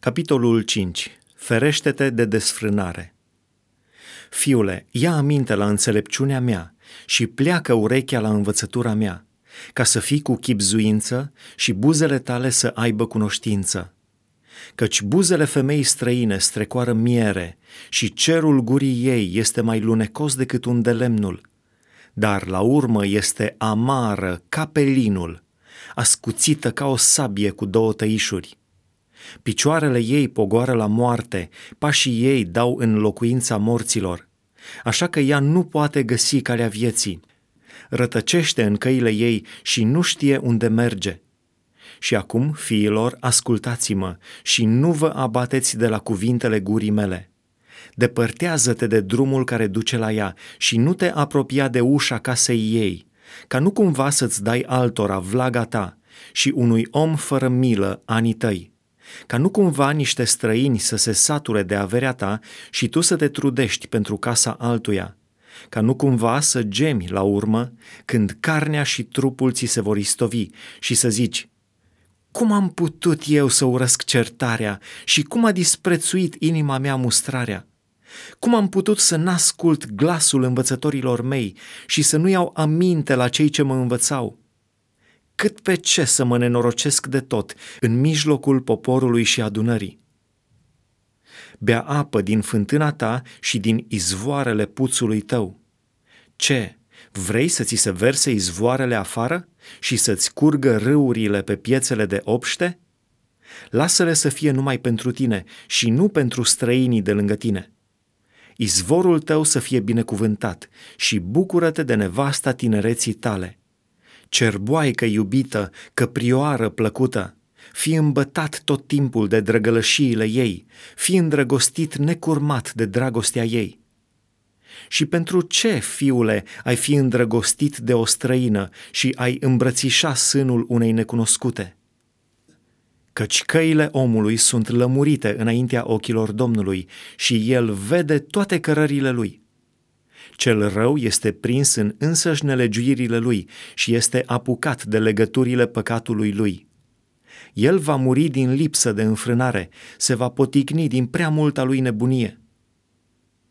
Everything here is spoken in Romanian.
Capitolul 5. Ferește-te de desfrânare. Fiule, ia aminte la înțelepciunea mea și pleacă urechea la învățătura mea, ca să fii cu chipzuință și buzele tale să aibă cunoștință. Căci buzele femei străine strecoară miere și cerul gurii ei este mai lunecos decât un de lemnul, dar la urmă este amară ca pelinul, ascuțită ca o sabie cu două tăișuri. Picioarele ei pogoară la moarte, pașii ei dau în locuința morților, așa că ea nu poate găsi calea vieții. Rătăcește în căile ei și nu știe unde merge. Și acum, fiilor, ascultați-mă și nu vă abateți de la cuvintele gurii mele. Depărtează-te de drumul care duce la ea și nu te apropia de ușa casei ei, ca nu cumva să-ți dai altora vlaga ta și unui om fără milă anii tăi ca nu cumva niște străini să se sature de averea ta și tu să te trudești pentru casa altuia, ca nu cumva să gemi la urmă când carnea și trupul ți se vor istovi și să zici, cum am putut eu să urăsc certarea și cum a disprețuit inima mea mustrarea? Cum am putut să n-ascult glasul învățătorilor mei și să nu iau aminte la cei ce mă învățau? Cât pe ce să mă nenorocesc de tot în mijlocul poporului și adunării. Bea apă din fântâna ta și din izvoarele puțului tău. Ce? Vrei să ți se verse izvoarele afară și să-ți curgă râurile pe piețele de obște? Lasă-le să fie numai pentru tine și nu pentru străinii de lângă tine. Izvorul tău să fie binecuvântat și bucură-te de nevasta tinereții tale cerboaică iubită, căprioară plăcută, fi îmbătat tot timpul de drăgălășiile ei, fi îndrăgostit necurmat de dragostea ei. Și pentru ce, fiule, ai fi îndrăgostit de o străină și ai îmbrățișa sânul unei necunoscute? Căci căile omului sunt lămurite înaintea ochilor Domnului și el vede toate cărările lui. Cel rău este prins în însăși nelegiuirile lui și este apucat de legăturile păcatului lui. El va muri din lipsă de înfrânare, se va poticni din prea multa lui nebunie.